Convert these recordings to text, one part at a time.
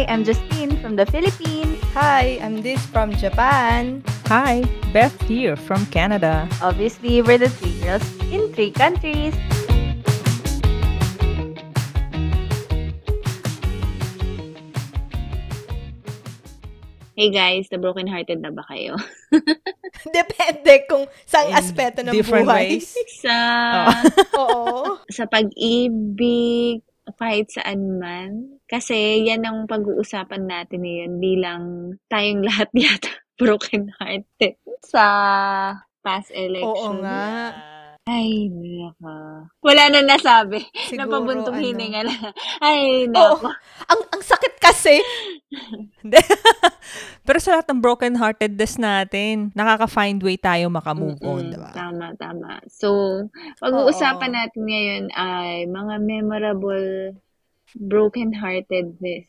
Hi, I'm Justine from the Philippines. Hi, I'm Diz from Japan. Hi, Beth here from Canada. Obviously, we're the three girls in three countries. Hey guys, na broken-hearted na ba kayo? Depende kung saan aspeto ng different buhay. ways. Sa Oo. sa pag-ibig, kahit saan man. Kasi yan ang pag-uusapan natin ngayon bilang tayong lahat yata broken-hearted sa past election. Oo nga. Ay, naka. Wala na nasabi. Siguro, Napabuntong ano. hininga na. Ay, Oo. nako. Ang, ang sakit kasi. Pero sa lahat ng broken-heartedness natin, nakaka-find way tayo makamove on, Mm-mm. diba? Tama, tama. So, pag-uusapan natin ngayon ay mga memorable broken-heartedness.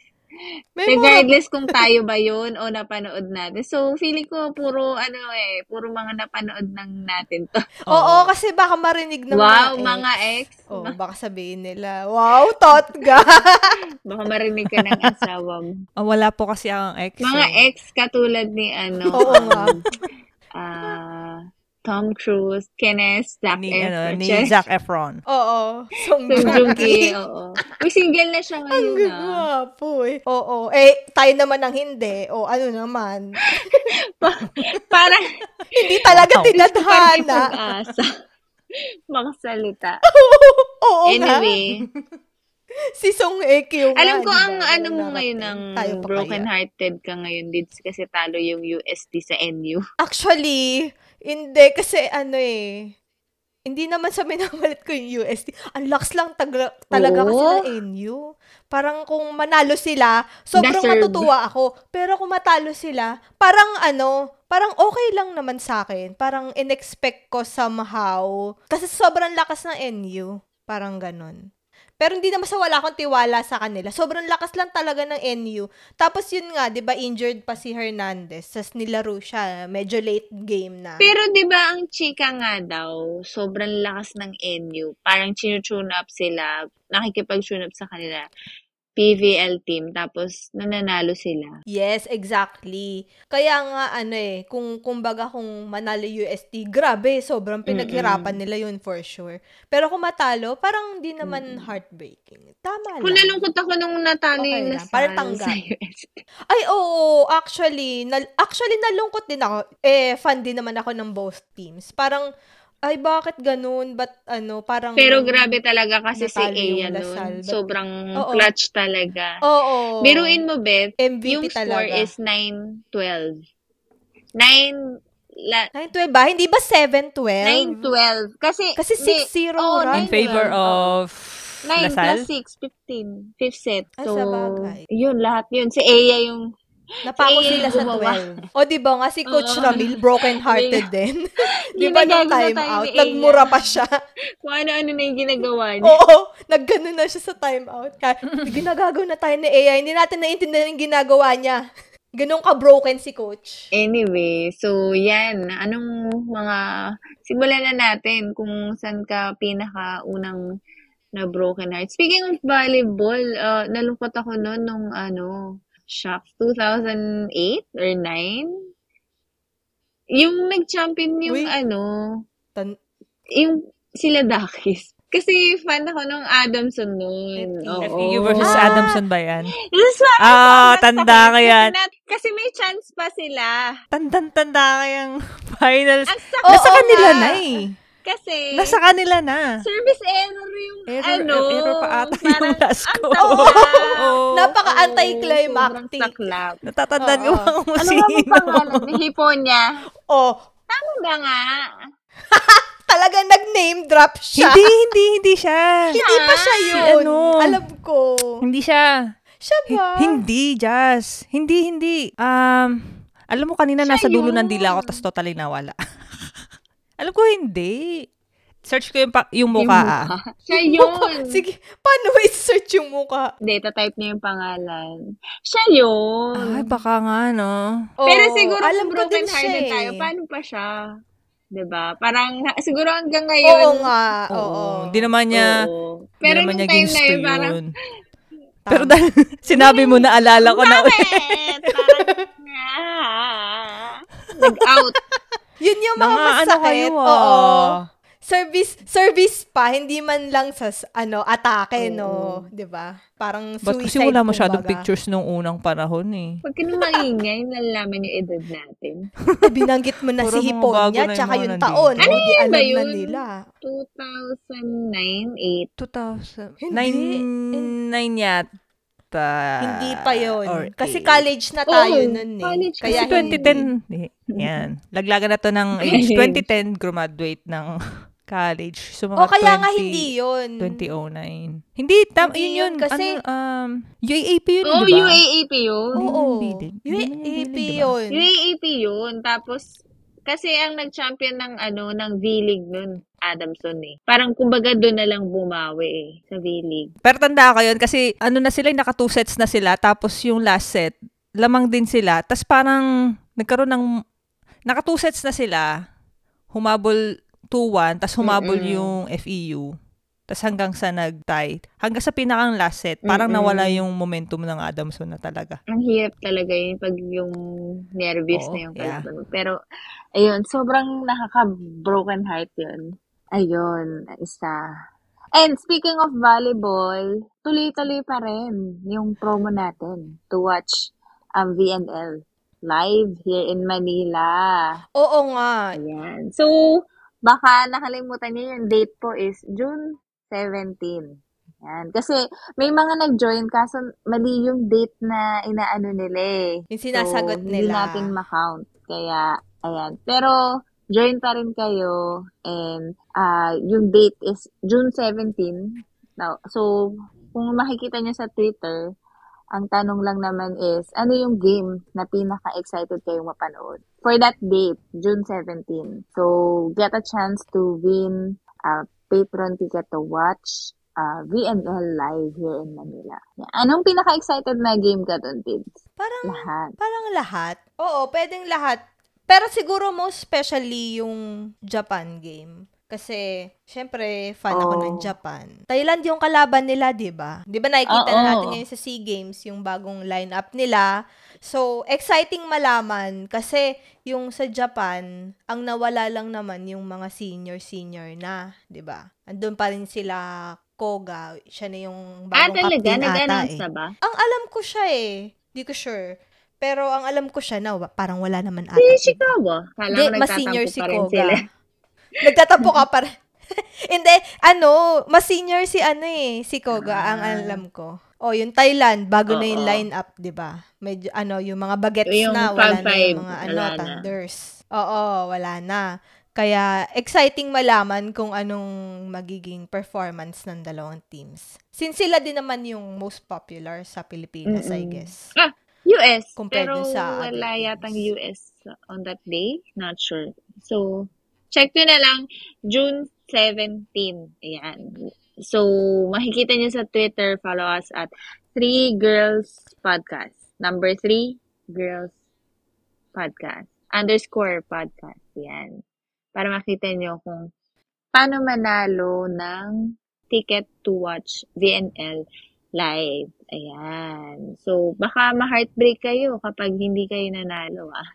Memorable. Regardless kung tayo ba yun o napanood natin. So, feeling ko puro, ano eh, puro mga napanood ng natin to. Oo, kasi baka marinig ng wow, mga mga ex. ex. Oh, baka sabihin nila, wow, totga. Baka marinig ka ng asawa mo. Ah, wala po kasi ang ex. Mga eh. ex katulad ni, ano, Oo nga. um, ah, Tom Cruise, Kenneth, Zac Ni, ano, Efron. ni Charis. Zac Efron. Oo. Song Song Joong. Ki, oo. Uy, single na siya Ang ngayon, ah. gagwapo eh. Oo. Eh, tayo naman ang hindi. O ano naman. Parang, hindi talaga tinadhana. pag-asa. Makasalita. Oo. Anyway, Si Song Hye Kyo nga, alam ko ang ano mo ngayon ng broken-hearted ka ngayon dito kasi talo yung USD sa NU. Actually, hindi. Kasi ano eh, hindi naman sa minamalit ko yung USD. Ang lakas lang tag- talaga kasi Oo. ng NU. Parang kung manalo sila, sobrang Deserve. matutuwa ako. Pero kung matalo sila, parang ano, parang okay lang naman sa akin. Parang in-expect ko somehow. Kasi sobrang lakas ng NU. Parang ganun. Pero hindi naman sa wala akong tiwala sa kanila. Sobrang lakas lang talaga ng NU. Tapos yun nga, 'di ba, injured pa si Hernandez. Tapos nilaro siya, medyo late game na. Pero 'di ba ang chika nga daw, sobrang lakas ng NU. Parang chinu-tune up sila, nakikipag-tune up sa kanila. PVL team, tapos nananalo sila. Yes, exactly. Kaya nga ano eh, kung kumbaga kung manalo UST, grabe, sobrang pinaghirapan nila yun for sure. Pero kung matalo, parang di naman heartbreaking. Tama Kung lang. nalungkot ako nung natalo Okay yung para tanggap. Ay, oo, actually, nal- actually nalungkot din ako. Eh, fan din naman ako ng both teams. Parang, ay, bakit ganun? But, ano, parang... Pero grabe talaga kasi si Aya but- Sobrang Oo. clutch talaga. Oo. Biruin mo, Beth, MVP yung score talaga. is 9-12. 9, la, 9-12 ba? Hindi ba 7-12? 9-12. Kasi, Kasi di- 6-0 oo, right? In favor 9-12. of 9 Lasal? plus 6, 15. Fifth set. Ay, So, bagay. yun, lahat yun. Si Aya yung, Napako Si sila sa yung gumawa. 12. O, di ba nga si Coach Oo. Ramil, broken-hearted din. di ba nung time out, ni nagmura pa siya. kung ano-ano na yung ginagawa niya. Oo, naggano na siya sa time out. Ginagagaw na tayo ni AI. Hindi natin naintindihan yung ginagawa niya. Ganun ka-broken si Coach. Anyway, so yan. Anong mga... Simulan na natin kung saan ka pinaka-unang na broken heart. Speaking of volleyball, uh, nalungkot ako noon nung ano, shock 2008 or 9. Yung nag-champion yung Uy. ano, Tan- yung sila Dakis. Kasi fan ako nung Adamson noon. Oo. FEU versus Ah. Adamson ba yan? Ah, tanda ka yan. Kasi, may chance pa sila. Tandang-tanda kayang finals. Ang sakit. Oo Nasa kanila nga. na eh. Kasi, Nasa kanila na. service error yung Error, ano. error pa ata parang yung last ang ko. sakla. Oo. Napaka-anticlimactic. Saklap. Natatandaan ko Oo. ba kung Ano sino? nga bang pangalan? Ni Hiponya. Oh, Tama ba nga? talaga nag-name drop siya. hindi, hindi, hindi siya. Hindi pa siya Si yun. ano? Alam ko. Hindi siya. Siya ba? hindi, Jazz. Hindi, hindi. Um, alam mo kanina Siya nasa dulo yun. ng dila ako tapos totally nawala. alam ko hindi. Search ko yung, pa- yung mukha. ah. Siya Mukha. yun. Sige, paano ba i-search yung mukha? Hindi, type niya yung pangalan. Siya yun. Ay, baka nga, no? Pero Oo, siguro alam kung ko din broken siya hearted eh. tayo, paano pa siya? 'Di ba? Parang na- siguro hanggang Oo ngayon. nga, oo. Oo. Hindi naman niya, oo. Pero naman nung niya time na yun, parang. Pero dahil sinabi mo, naalala ko na ulit. Bakit? Parang, ah, nag-out. Yun yung mga, Mga ano masakit. kayo Oo. Service service pa, hindi man lang sa ano atake, Oo. no, 'di ba? Parang Ba't suicide kasi wala masyadong kumbaga. pictures nung unang panahon eh. Pag ka maingay, nalalaman yung edad natin. Binanggit mo na Puro si mga bago Hiponya, na yung tsaka mga yung nandito. taon. Ano o, di yun alam ba na yun? nila. 2009, 2000. Hindi. Nine, nine yata. Hindi pa yon or Kasi eight. college na tayo Oo, nun eh. college Kaya Kasi hindi. 2010, eh, yan. Laglagan na to ng age. 2010, graduate ng college. So, mga O kaya 20, nga hindi yun. 2009. Hindi, tam, Hindi yun yun, kasi- ano, um, UAAP yun, Oh, di ba? UAAP yun. Oo. Man yun ba? yun. UAAP yun. Tapos, kasi ang nag-champion ng ano ng V-League nun, Adamson eh. Parang kumbaga doon na lang bumawi eh, sa V-League. Pero tanda ko yun kasi ano na sila, naka two sets na sila. Tapos yung last set, lamang din sila. Tapos parang nagkaroon ng, naka two sets na sila. Humabol 2-1. Tapos humabol Mm-mm. yung FEU. Tapos hanggang sa nag-tie. Hanggang sa pinakang last set, parang Mm-mm. nawala yung momentum ng Adamson na talaga. Ang hirap talaga yun pag yung nervous Oo, na yung yeah. kalaban. Pero, ayun, sobrang nakaka-broken heart yun. Ayun, isa. And speaking of volleyball, tuloy-tuloy pa rin yung promo natin to watch um, VNL live here in Manila. Oo nga. Ayan. So, baka nakalimutan niyo yung date po is June 17. Ayan. Kasi may mga nag-join kaso mali yung date na inaano nila eh. Yung sinasagot so, Hindi nila. natin ma-count. Kaya, ayan. Pero, join pa rin kayo. And, ah yung date is June 17. Now, so, kung makikita niyo sa Twitter, ang tanong lang naman is, ano yung game na pinaka-excited kayong mapanood? For that date, June 17. So, get a chance to win a patron ticket to watch uh, VNL live here in Manila. Anong pinaka-excited na game ka doon, Tids? Parang, Lahat. parang lahat. Oo, pwedeng lahat. Pero siguro most especially yung Japan game. Kasi, syempre, fan ako Oh. ng Japan. Thailand yung kalaban nila, di ba? Di ba nakikita Oo. na natin ngayon sa SEA Games, yung bagong lineup nila. So, exciting malaman kasi yung sa Japan, ang nawala lang naman yung mga senior-senior na, di ba? Andun pa rin sila Koga, siya na yung Ah, bagong talaga? captain ata Nag-announce eh. na ba? Ang alam ko siya eh. Di ko sure. Pero ang alam ko siya na parang wala naman ata. Si Chicago. Kala ko mas senior si Koga. sila. Nagtatampo ka pa rin. Hindi, ano, mas senior si ano eh, si Koga, Ah. ang alam ko. O, yung Thailand, bago na yung Oo. line-up, di ba? Medyo, ano, yung mga bagets Yung na, wala na 5-5, yung mga, ano, wala na. thunders. Oo, wala na. Kaya, exciting malaman kung anong magiging performance ng dalawang teams. Since sila din naman yung most popular sa Pilipinas, I Mm-mm. guess. US. Compared pero sa wala yatang US on that day. Not sure. So, check nyo na lang. June 17. Ayan. So, makikita nyo sa Twitter. Follow us at 3 Girls Podcast. Number 3 Girls Podcast. Underscore podcast. Ayan. Para makita nyo kung paano manalo ng ticket to watch VNL live. Ayan. So, baka ma-heartbreak kayo kapag hindi kayo nanalo, ah.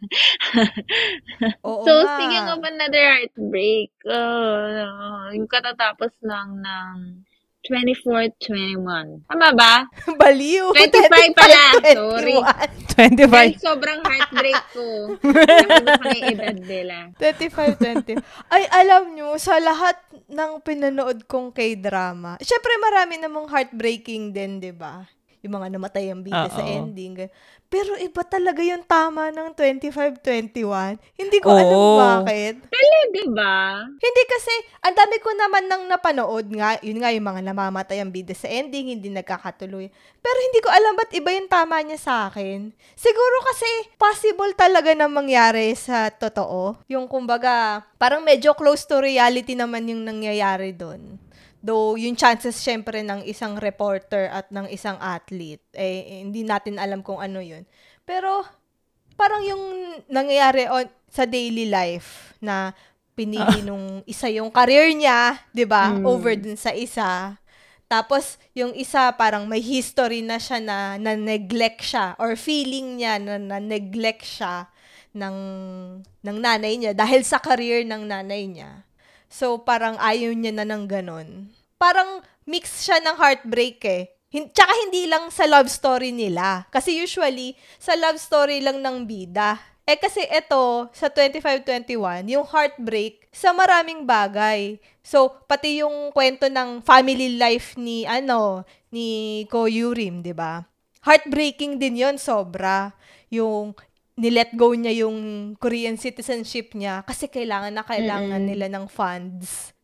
Oo so, nga. speaking of another heartbreak, uh, yung katatapos lang ng 24-21. Tama ba? Baliw. 25 pala. Sorry. 25. Dahil sobrang heartbreak ko. Nakita ko na yung edad nila. 25, 20. Ay, alam nyo, sa lahat ng pinanood kong K-drama, syempre marami namang heartbreaking din, di ba? Yung mga namatay ang bida sa Oo. ending. Pero iba talaga yung tama ng 25-21. Hindi ko alam Oo. bakit. Talaga ba? Hindi kasi, ang dami ko naman nang napanood nga, yun nga yung mga namamatay ang bida sa ending, hindi nagkakatuloy. Pero hindi ko alam ba't iba yung tama niya sa akin. Siguro kasi possible talaga na mangyari sa totoo. Yung kumbaga, parang medyo close to reality naman yung nangyayari doon. Though, yung chances syempre ng isang reporter at ng isang athlete, eh, hindi natin alam kung ano yun. Pero, parang yung nangyayari on, sa daily life na pinili nung isa yung career niya, 'di ba? Mm. Over dun sa isa. Tapos, yung isa, parang may history na siya na, na neglect siya or feeling niya na, na neglect siya ng, ng nanay niya dahil sa career ng nanay niya. So, parang ayaw niya na ng ganon. Parang mix siya ng heartbreak eh. Hin- Tsaka hindi lang sa love story nila. Kasi usually, sa love story lang ng bida. Eh kasi ito, sa 25-21, yung heartbreak sa maraming bagay. So, pati yung kwento ng family life ni, ano, ni Ko Yurim, di ba? Heartbreaking din yon sobra. Yung nilet go niya yung Korean citizenship niya kasi kailangan na kailangan Mm-mm. nila ng funds.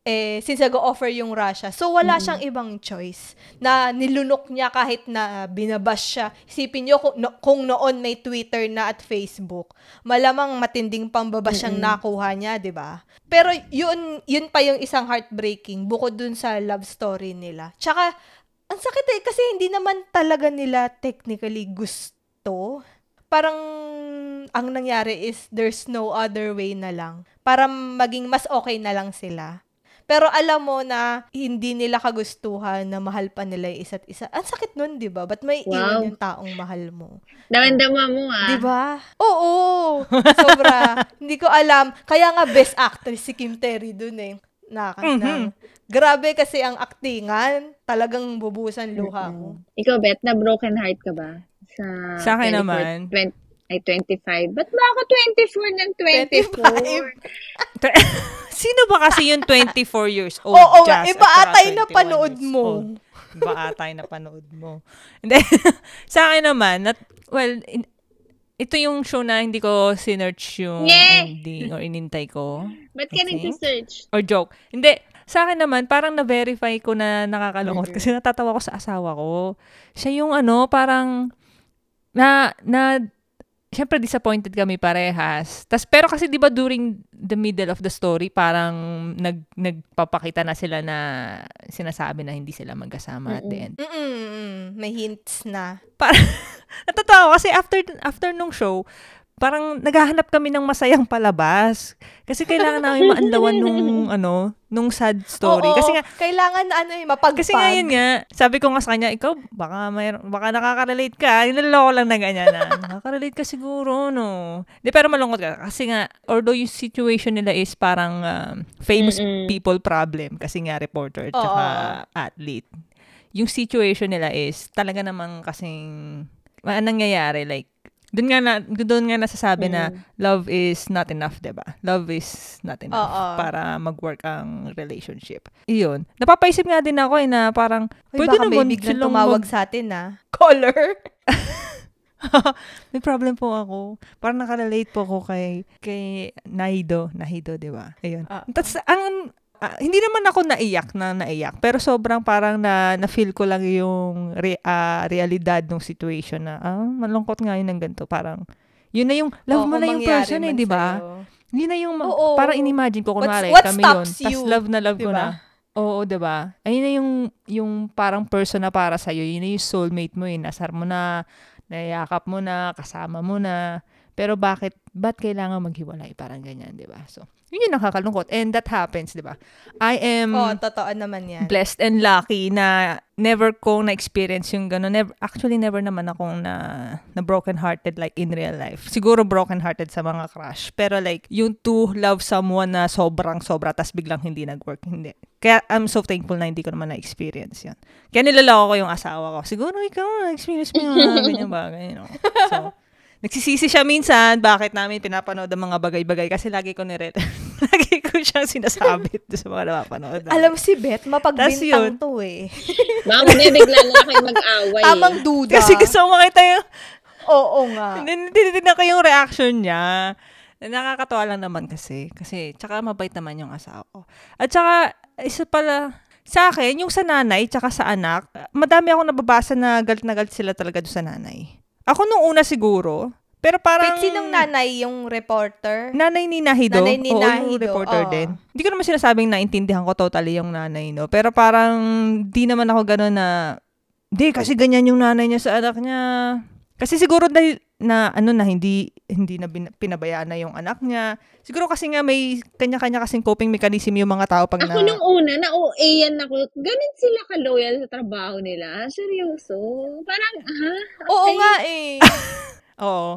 Eh, since nag-offer yung Russia. So, wala siyang ibang choice na nilunok niya kahit na binabash siya. Isipin niyo kung, no- kung noon may Twitter na at Facebook, malamang matinding pambabash ang nakuha niya, 'di ba? Pero yun yun pa yung isang heartbreaking bukod dun sa love story nila. Tsaka ang sakit eh kasi hindi naman talaga nila technically gusto. Parang ang nangyari is there's no other way na lang para maging mas okay na lang sila. Pero alam mo na hindi nila kagustuhan na mahal pa nila yung isa't isa. Ang sakit nun, di ba? Ba't may Wow. iwan yung taong mahal mo? Damandama mo ah. Di ba? Oo. Sobra. Hindi ko alam. Kaya nga best actress si Kim Terry dun eh. Na, na, grabe kasi ang aktingan. Talagang bubusan luha mo. Ikaw, Bet, na broken heart ka ba? Sa, Sa akin 24 naman. 20 ay, 25. Ba't ba ako 24 ng 24? Sino ba kasi yung 24 years old? Oo nga. Jazz, Iba at saka ata yung 21 napanood years mo. Iba ata yung napanood mo. Hindi. sa akin naman, nat, well, in- ito yung show na hindi ko sinerch yung Yeah. ending or inintay ko. Ba't ka nagsisearch? Or joke. Hindi. Sa akin naman, parang na-verify ko na nakakalungkot kasi natatawa ko sa asawa ko. Siya yung ano, parang na, na, syempre disappointed kami parehas. Tas, pero kasi di ba during the middle of the story, parang nag, nagpapakita na sila na sinasabi na hindi sila magkasama at the end. Mm-mm. May hints na. Parang, natatawa kasi after, after nung show, parang naghahanap kami ng masayang palabas. Kasi kailangan namin maanlawan nung, ano, nung sad story. Oo, kasi nga, kailangan ano eh, mapagpag. kasi nga yun nga, sabi ko nga sa kanya, ikaw, baka, may, baka nakaka-relate ka. Nilaloko lang na ganyan na, nakaka-relate ka siguro, no? Di, pero malungkot ka. Kasi nga, although yung situation nila is parang um, famous Mm-mm. people problem, kasi nga reporter at Oo. athlete. Yung situation nila is talaga namang kasing, anong nangyayari, like, doon nga na doon nga nasasabi na love is not enough, 'di ba? Love is not enough Oo. para mag-work ang relationship. Iyon. Napapaisip nga din ako eh na parang Uy, pwede baka naman may silang tumawag mag- sa atin na. Caller. may problem po ako. Parang nakarelate po ako kay kay Naido, Nahido, 'di ba? Ayun. Ah. Tapos ang ah, hindi naman ako naiyak na naiyak, pero sobrang parang na na-feel ko lang yung re, ah, realidad ng situation na ah, malungkot nga yun ng ganito. Parang yun na yung love Oo, mo na yung person eh, di ba? Yun na yung, Oo. parang inimagine ko, kunwari, what kami yun. you? love na love ko Diba? na. Oo, di ba? Ayun na yung, yung parang person na para sa'yo. Yun na yung soulmate mo eh. Nasar mo na, nayakap mo na, kasama mo na. Pero bakit, ba't kailangan maghiwalay? Parang ganyan, di ba? So, yun yung nakakalungkot. And that happens, di ba? I am Oo, totoo naman yan. blessed and lucky na never ko na-experience yung gano'n. Never, actually, never naman akong na, na broken-hearted like in real life. Siguro broken-hearted sa mga crush. Pero like, yung to love someone na sobrang-sobra tas biglang hindi nag-work, hindi. Kaya I'm so thankful na hindi ko naman na-experience yun. Kaya nilalako ko yung asawa ko. Siguro ikaw na-experience mo yung mga ganyan bagay. You know? So, nagsisisi siya minsan bakit namin pinapanood ang mga bagay-bagay kasi lagi ko nire lagi ko siyang sinasabit sa mga napapanood. Alam si Beth, mapagbintang to eh. Baka mamaya bigla na kayo mag-away. Tamang duda. Kasi gusto ko makita yung, Oo nga. tinitignan ko yung reaction niya. Nakakatawa lang naman kasi. Kasi, tsaka mabait naman yung asawa ko. At tsaka, isa pala, sa akin, yung sa nanay, tsaka sa anak, madami ako nababasa na galit na galit sila talaga doon sa nanay. Ako nung una siguro, pero parang... Wait, sinong nanay? Yung reporter? Nanay ni Nahido. Nanay ni Oo, yung Nahido, reporter oo. din. Hindi ko naman sinasabing naintindihan ko totally yung nanay, no? Pero parang di naman ako gano'n na, di, kasi ganyan yung nanay niya sa anak niya. Kasi siguro dahil na ano na hindi hindi na bin- pinabayaan na yung anak niya. Siguro kasi nga may kanya-kanya kasing coping mechanism yung mga tao pag Ako na nung una, na OA yan ako. Ganun sila ka-loyal sa trabaho nila. Seryoso. Parang, ha? Oo Okay. nga eh. Oo.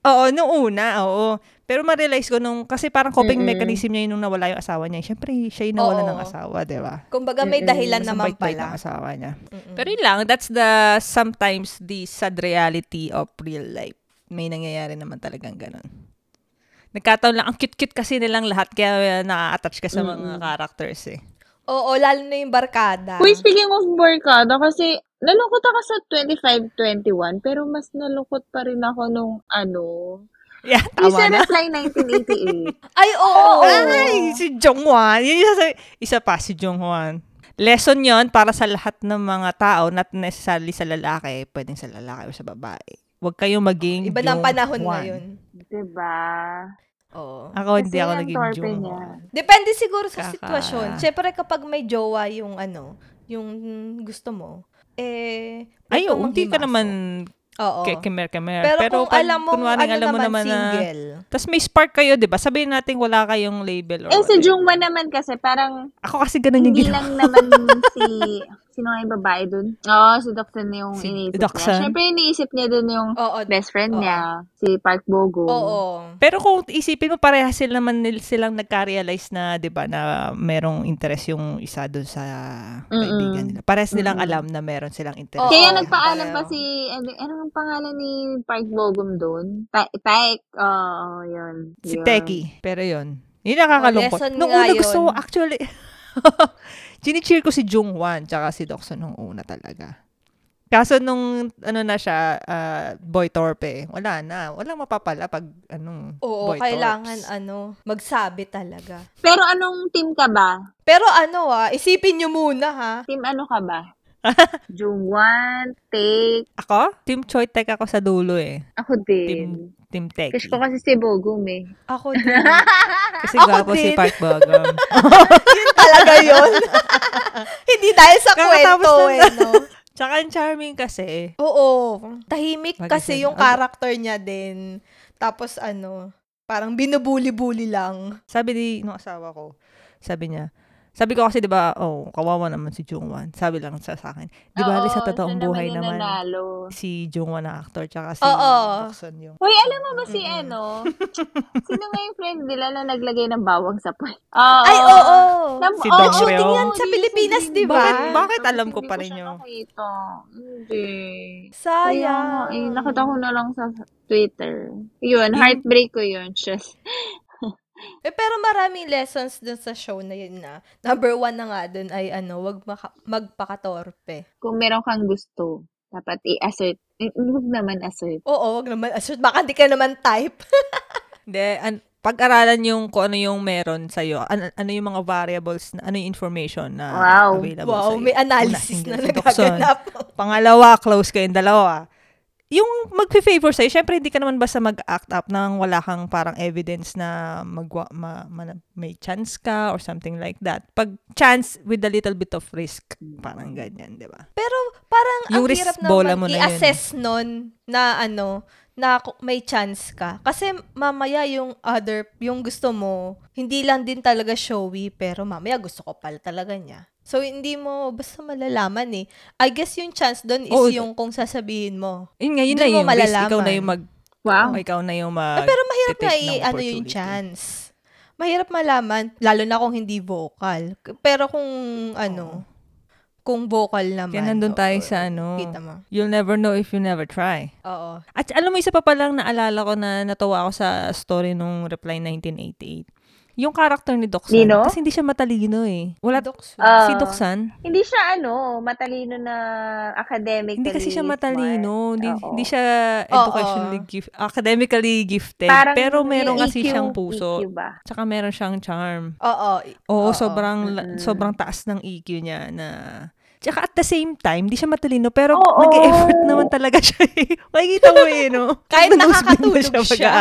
Oo, nung una, oo. Pero ma-realize ko nung, kasi parang coping Mm-mm. mechanism niya yung nung nawala yung asawa niya. Siyempre, siya yung nawala Oo. ng asawa, di ba? Kumbaga may dahilan ang naman pala. ng asawa niya. Mm-mm. Pero yun lang, that's the sometimes the sad reality of real life. May nangyayari naman talagang ganun. Nagkataon lang, ang cute-cute kasi nilang lahat kaya na-attach ka sa mga characters eh. Oo, lalo na yung barkada. Uy, speaking of barkada, kasi nalungkot ako sa 25-21, pero mas nalungkot pa rin ako nung ano, Yeah, tama na. Reply 1988. Ay, oo. Ay, si Jong Hwan. Yun yung isa, isa pa, si Jong Hwan. Lesson yon para sa lahat ng mga tao, not necessarily sa lalaki, pwedeng sa lalaki o sa babae. Huwag kayong maging Iba na ang panahon Hwan. ngayon. diba? Oo. Ako, hindi ako ang naging torpe niya. Depende siguro sa Kaka- sitwasyon. Siyempre kapag may jowa yung ano, yung gusto mo, eh, Ay, kang hindi ka manghimasok. naman Oo. ke- kemer-kemer. Pero, Pero, kung pag alam mo, ano alam mo naman, naman na, single. Tapos may spark kayo, di ba? Sabihin natin wala kayong label or Eh, si whatever. Jungma naman kasi, parang, Ako kasi ganun yung hindi ginawa. lang naman si, sino nga yung babae dun? Oo, si Doksan yung Si iniisip Doksan. niya. Siyempre, iniisip niya dun yung Oo. best friend Oo. niya, si Park Bogo. Oo. Pero kung isipin mo, parehas sila naman nil- silang nagka-realize na, di ba, na merong interest yung isa doon sa kaibigan nila. Parehas nilang Mm-mm. alam na meron silang interest. Oo, Kaya nagpaalam pa si, ano, anong pangalan ni Park Bogum doon? Ta- Taek, oo, yun. Si Yun. Teki. Pero yun. Yun nakakalungkot. Oh, Nung una gusto actually, chinicheer ko si Jung Hwan tsaka si Dokson nung una talaga. Kaso nung ano na siya, ah, boy torpe, wala na. Walang mapapala pag anong Oo, boy kailangan torps. ano, magsabi talaga. Pero anong team ka ba? Pero ano ah, isipin nyo muna ha. Team ano ka ba? Jungwan, Take, Ako? Team Choi Tek ako sa dulo eh. ako din. Team, team Teki. Kasi ko kasi si Bogum eh. Ako din. Kasi Ako gwapo si din. Park Bogum. Yun talaga yun. Hindi dahil sa kwento eh, no? Tsaka charming kasi. Oo. Tahimik Bagay kasi yung character niya din. Tapos ano, parang binubuli-buli lang. Sabi ni nung asawa ko, sabi niya, sabi ko kasi 'di ba, oh, kawawa naman si Jungwan. Sabi lang sa, sa akin, 'di ba sa totoong buhay naman nanalo. si Jungwan na actor tsaka si Oo. Dokson yung Uy, alam mo ba si ano? Sino nga yung friend nila na naglagay ng bawang sa puwet? Oo. Ay, oo. Nam- Si Dong Reo. yan sa Pilipinas, di ba? Bakit, bakit alam ko pa rin siya yung nakita. Hindi. Kaya, Sayang. eh, nakita ko na lang sa Twitter. Yun, heartbreak ko yun. Just, Eh, pero maraming lessons dun sa show na yun na. Number one na nga dun ay ano, wag maka- magpakatorpe. kung meron kang gusto, dapat i-assert. Eh, Huwag naman assert. Oo, wag naman. Assert, baka di ka naman type. Hindi, an- pag-aralan yung kung ano yung meron sa'yo, an- ano yung mga variables, na, ano yung information na Wow. available wow, sa'yo. may analysis Una, na nagaganap. Pangalawa, close kayong dalawa. Yung mag-favor sa'yo, syempre hindi ka naman basta mag-act up nang wala kang parang evidence na magwa, ma, ma- may chance ka or something like that. Pag chance with a little bit of risk, parang ganyan, di ba? Pero parang Yung ang risk hirap bola naman mo na yun. i-assess nun na ano, na may chance ka. Kasi mamaya yung other, yung gusto mo, hindi lang din talaga showy, pero mamaya gusto ko pala talaga niya. So, hindi mo basta malalaman eh. I guess yung chance doon is Oo. yung kung sasabihin mo. Yun nga, yun na yung risk. Ikaw malalaman. na yung mag, Wow. ikaw na yung mag, Eh, pero mahirap nga i- ano yung chance. Mahirap malaman, lalo na kung hindi vocal. K- Pero kung ano, kung vocal naman. Kaya nandun tayo oo, sa ano, Kita mo. you'll never know if you never try. Oo. At alam mo, isa pa palang naalala ko na natawa ako sa story nung Reply 1988. Yung character ni Doksan. Nino? Kasi hindi siya matalino eh. Wala, Dokso. Ah. si Doksan, Hindi siya ano, matalino na academically hindi kasi siya matalino. Hindi, Oo. hindi siya educationally gift, academically gifted. Parang pero meron kasi EQ, siyang puso. EQ ba? Tsaka meron siyang charm. Oo. Oo, Oo. sobrang Mm-mm. sobrang taas ng EQ niya na Tsaka at the same time, di siya matalino, pero Oo. nag-effort naman talaga siya eh. Makikita mo eh, no? Kahit Nag-nosebleed na nakakatulog siya.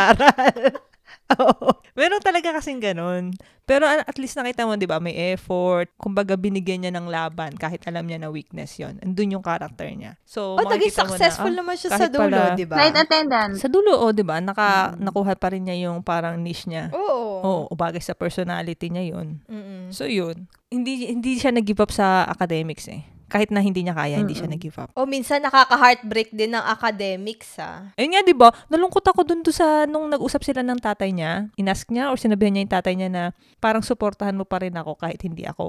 Oo. Meron talaga kasing ganun. Pero at least nakita mo, di ba, may effort. Kumbaga, binigyan niya ng laban kahit alam niya na weakness yon Andun yung character niya. So, Oh, naging makikita mo na, successful ah, naman siya sa dulo, pala- di ba? Flight attendant. Sa dulo, oh, di ba? Naka, Mm. Nakuha pa rin niya yung parang niche niya. Oo. Oo, oh, bagay sa personality niya yun. Mm-mm. So, yun. Hindi, hindi siya nag-give up sa academics eh. Kahit na hindi niya kaya, hindi siya nag-give up. O minsan nakaka-heartbreak din ng academics, ah. Ayun nga, di ba? Nalungkot ako dun do sa nung nag-usap sila ng tatay niya. Inask niya or sinabihan niya yung tatay niya na parang suportahan mo pa rin ako kahit hindi ako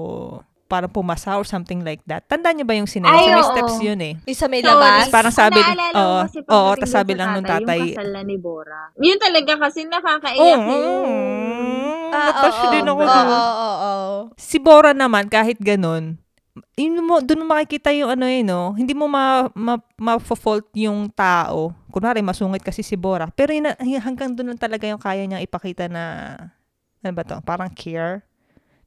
parang pumasa or something like that. Tandaan niyo ba yung sinabi? Ay, Sa may oo. steps yun eh. Yung sa may Sorry. labas. Parang sabi- oo, oo, dun sabi sa lang nung tatay- Yung kasal na ni Bora. Yun talaga kasi nakakaiyak Oo. yun. Ah, Natash oo, din ako oo, oo, oo. Si Bora naman, kahit ganun, yun mo, doon mo makikita yung ano eh, no? Hindi mo ma, ma, ma-fault yung tao. Kunwari, masungit kasi si Bora. Pero yun, hanggang doon lang talaga yung kaya niyang ipakita na, ano ba to? Parang care.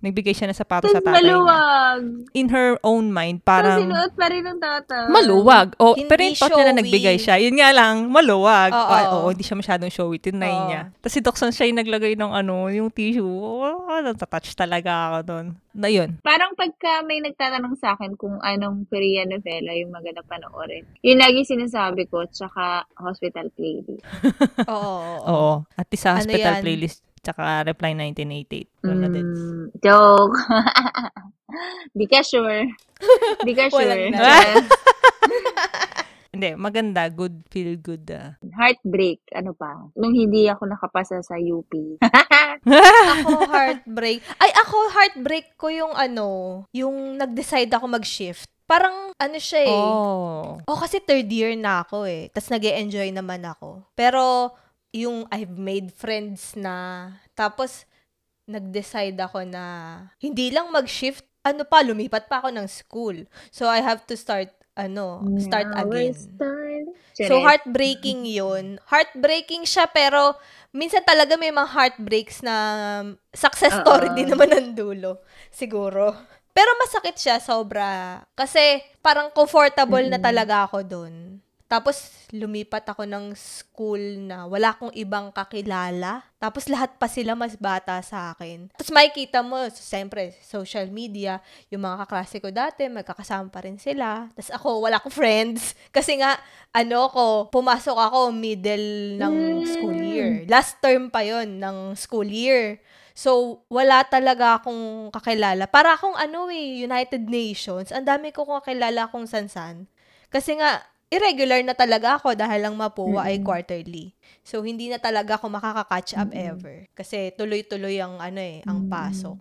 Nagbigay siya ng sapatos sa tatay niya. maluwag. In her own mind, Parang, parang sinuot pa rin ng tata. maluwag. O, Hindi pero yung thought niya na nagbigay siya. Yun nga lang, maluwag. Oo. Oo, oo, hindi siya masyadong showy. Tinry Oo. niya. Tapos si Dokson siya yung naglagay ng ano, yung tissue. Oh, natatouch talaga ako doon. Na yun. Parang pagka may nagtatanong sa akin kung anong Korean novela yung maganda panoorin, yun lagi sinasabi ko, tsaka Hospital Playlist. Oo, oo. At sa Ano hospital yan? playlist tsaka Reply 1988. Wala din. Mm, joke. Di ka sure. Di ka sure. Hindi, maganda. Good, feel good. ah. Heartbreak. Ano pa? Nung hindi ako nakapasa sa UP. Ako heartbreak. Ay, ako heartbreak ko yung ano, yung nag-decide ako mag-shift. Parang ano siya eh. Oh. Oh, kasi third year na ako eh. Tapos nag enjoy naman ako. Pero, yung I've made friends na, tapos, nag-decide ako na, hindi lang mag-shift, ano pa, lumipat pa ako ng school. So, I have to start, ano, start Now again. start. So, heartbreaking yun. Heartbreaking siya, pero minsan talaga may mga heartbreaks na success story Oo. din naman ng dulo. Siguro. Pero masakit siya, sobra. Kasi parang comfortable na Mm-mm. talaga ako doon. Tapos, lumipat ako ng school na wala akong ibang kakilala. Tapos, lahat pa sila mas bata sa akin. Tapos, makikita mo, siyempre, social media, yung mga kaklase ko dati, magkakasama pa rin sila. Tapos, ako, wala akong friends. Kasi nga, ano ko, pumasok ako middle ng school year. Last term pa yon ng school year. So, wala talaga akong kakilala. Para akong ano eh, United Nations. Ang dami ko kakilala kung san-san. Kasi nga, irregular na talaga ako dahil lang mapuwa ay Mm-mm. quarterly. So, hindi na talaga ako makaka-catch up Mm-mm. ever. Kasi tuloy-tuloy ang ano eh, ang pasok.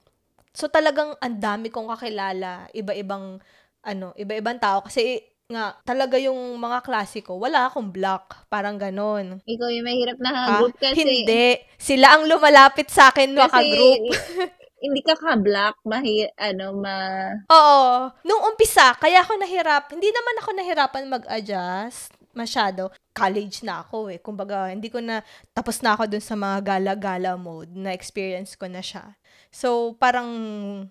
So, talagang ang dami kong kakilala, iba-ibang, ano, iba-ibang tao. Kasi nga, talaga yung mga klasiko, wala akong block. Parang ganon. Ikaw yung mahirap na Ah, group kasi. hindi. Sila ang lumalapit sa akin, Kasi, maka-group. hindi ka ka-block, mahi, ano, ma... Oo. Nung umpisa, kaya ako nahirap. Hindi naman ako nahirapan mag-adjust masyado. College na ako eh. Kumbaga, hindi ko na, tapos na ako dun sa mga gala-gala mode na experience ko na siya. So, parang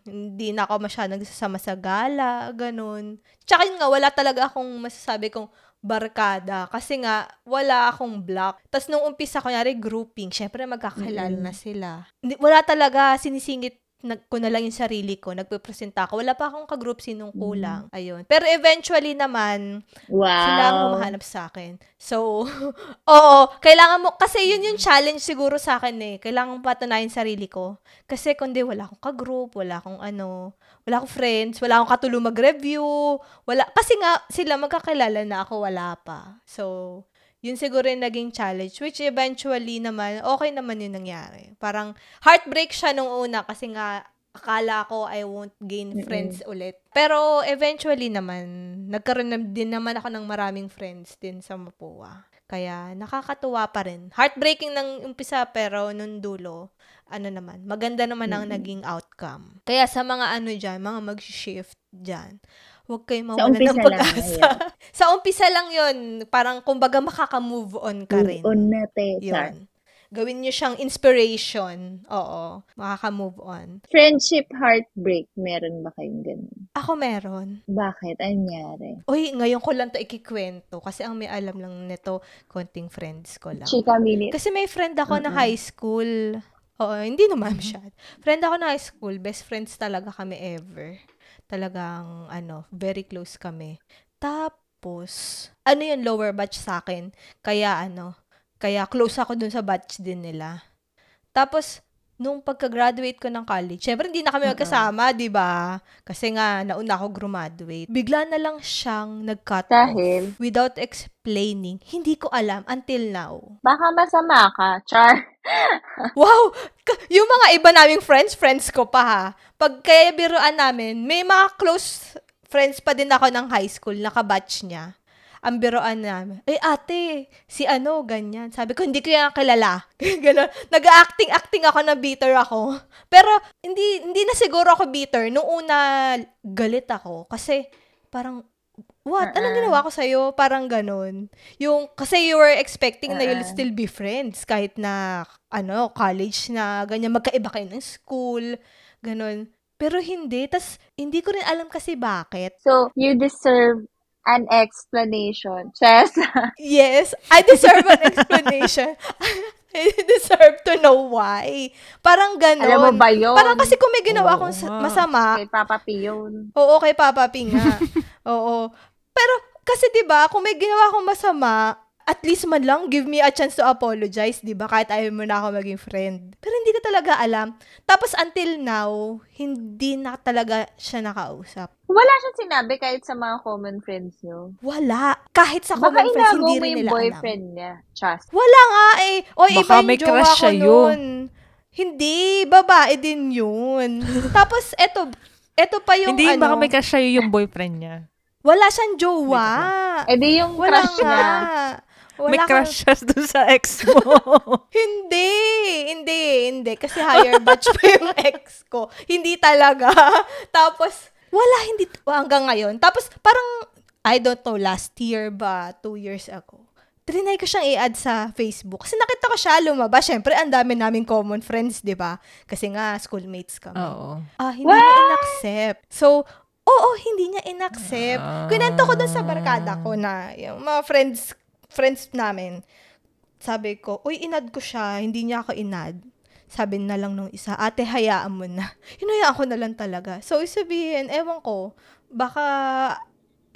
hindi na ako masyadong nagsasama sa gala, ganun. Tsaka yun nga, wala talaga akong masasabi kong barkada. Kasi nga, wala akong block. Tapos nung umpisa, kunyari grouping, syempre magkakilala Mm-mm. na sila. Wala talaga sinisingit nag, ko na lang yung sarili ko, nagpe-presenta ako. Wala pa akong ka-group sinong kulang. Ayun. Pero eventually naman, Wow. sila ang humahanap sa akin. So, oo, kailangan mo, kasi yun yung challenge siguro sa akin eh. Kailangan mo patunayan sarili ko. Kasi kundi wala akong ka-group, wala akong ano, wala akong friends, wala akong katulong mag-review, wala, kasi nga, sila magkakilala na ako, wala pa. So, yun siguro yung naging challenge, which eventually naman, okay naman yung nangyari. Parang, heartbreak siya nung una kasi nga, akala ko I won't gain Mm-mm. friends ulit. Pero eventually naman, nagkaroon na din naman ako ng maraming friends din sa Mapua. Kaya nakakatuwa pa rin. Heartbreaking ng umpisa pero nung dulo, ano naman, maganda naman ang Mm-mm. naging outcome. Kaya sa mga ano dyan, mga mag-shift dyan, huwag kayong mawala ng lang, pag-asa. sa umpisa lang yon parang kumbaga makaka-move on ka rin. Move on na, te. Char. Yun. gawin nyo siyang inspiration. Oo, makaka-move on. Friendship heartbreak, meron ba kayong ganun? Ako meron. Bakit? Anong nangyari? Uy, ngayon ko lang to ikikwento kasi ang may alam lang nito, konting friends ko lang. Chika minute. Kasi may friend ako na high school. Oo, hindi naman siya. Friend ako na high school. Best friends talaga kami ever. Talagang, ano, very close kami. Tapos, ano yun, lower batch sa akin. Kaya, ano, kaya close ako dun sa batch din nila. Tapos, nung pagka-graduate ko ng college, syempre hindi na kami magkasama, di ba? Kasi nga, nauna ako graduate. Bigla na lang siyang nag-cut off Dahil, without explaining. Hindi ko alam until now. baka masama ka, Char. Wow! Yung mga iba naming friends, friends ko pa ha. Pag kaya biruan namin, may mga close friends pa din ako ng high school, nakabatch niya. Ang biruan namin, eh ate, si ano, ganyan. Sabi ko, hindi ko yan kilala. Ganon. Nag-acting-acting ako na bitter ako. Pero, hindi, hindi na siguro ako bitter. Nung una, galit ako. Kasi, parang, what? Anong Uh-uh. ginawa ko sa'yo? Parang ganon. Yung, kasi you were expecting na you'll Uh-uh. still be friends. Kahit na, ano, college na, ganyan, magkaiba kayo ng school, ganon. Pero hindi. Tas, hindi ko rin alam kasi bakit. So, you deserve an explanation. Chess. Yes, I deserve an explanation. I deserve to know why. Parang ganon. Alam mo ba yun? Parang kasi kung may ginawa akong masama, Kay Papa P yun. oo, kay Papa P nga. oo. Pero, kasi 'di ba kung may ginawa akong masama, at least man lang, give me a chance to apologize, 'di ba Kahit ayaw mo na ako maging friend. Pero hindi ko talaga alam. Tapos, until now, hindi na talaga siya nakausap. Wala siyang sinabi kahit sa mga common friends niyo. Wala. Kahit sa Baka common friends, hindi rin yung nila alam. boyfriend niya. Chas. Wala nga eh. O, Baka iba yung may jowa crush ko siya yun. nun. Hindi, babae din yun. Tapos, eto, eto pa yung Hindi, ano, baka may crush sa'yo yung boyfriend niya. wala siyang jowa. Eh di yung Wala crush nga. niya. Wala may crush siya dun sa ex mo. Hindi, hindi, hindi. Kasi higher batch pa yung ex ko. Hindi talaga. Tapos, wala, hindi, hanggang ngayon. Tapos, parang, I don't know, last year ba, two years ago, trinay ko siyang i-add sa Facebook. Kasi nakita ko siya lumabas. Siyempre, ang dami naming common friends, di ba? Kasi nga, schoolmates kami. Oo. Ah, hindi niya in-accept. So, oo, hindi niya in-accept. Ah. Kinento ko dun sa barkada ko na yung mga friends friends namin. Sabi ko, uy, inad ko siya. Hindi niya ako inad. Sabi na lang nung isa, ate, hayaan mo na. Hinayaan ko na lang talaga. So, sabihin, ewan ko, baka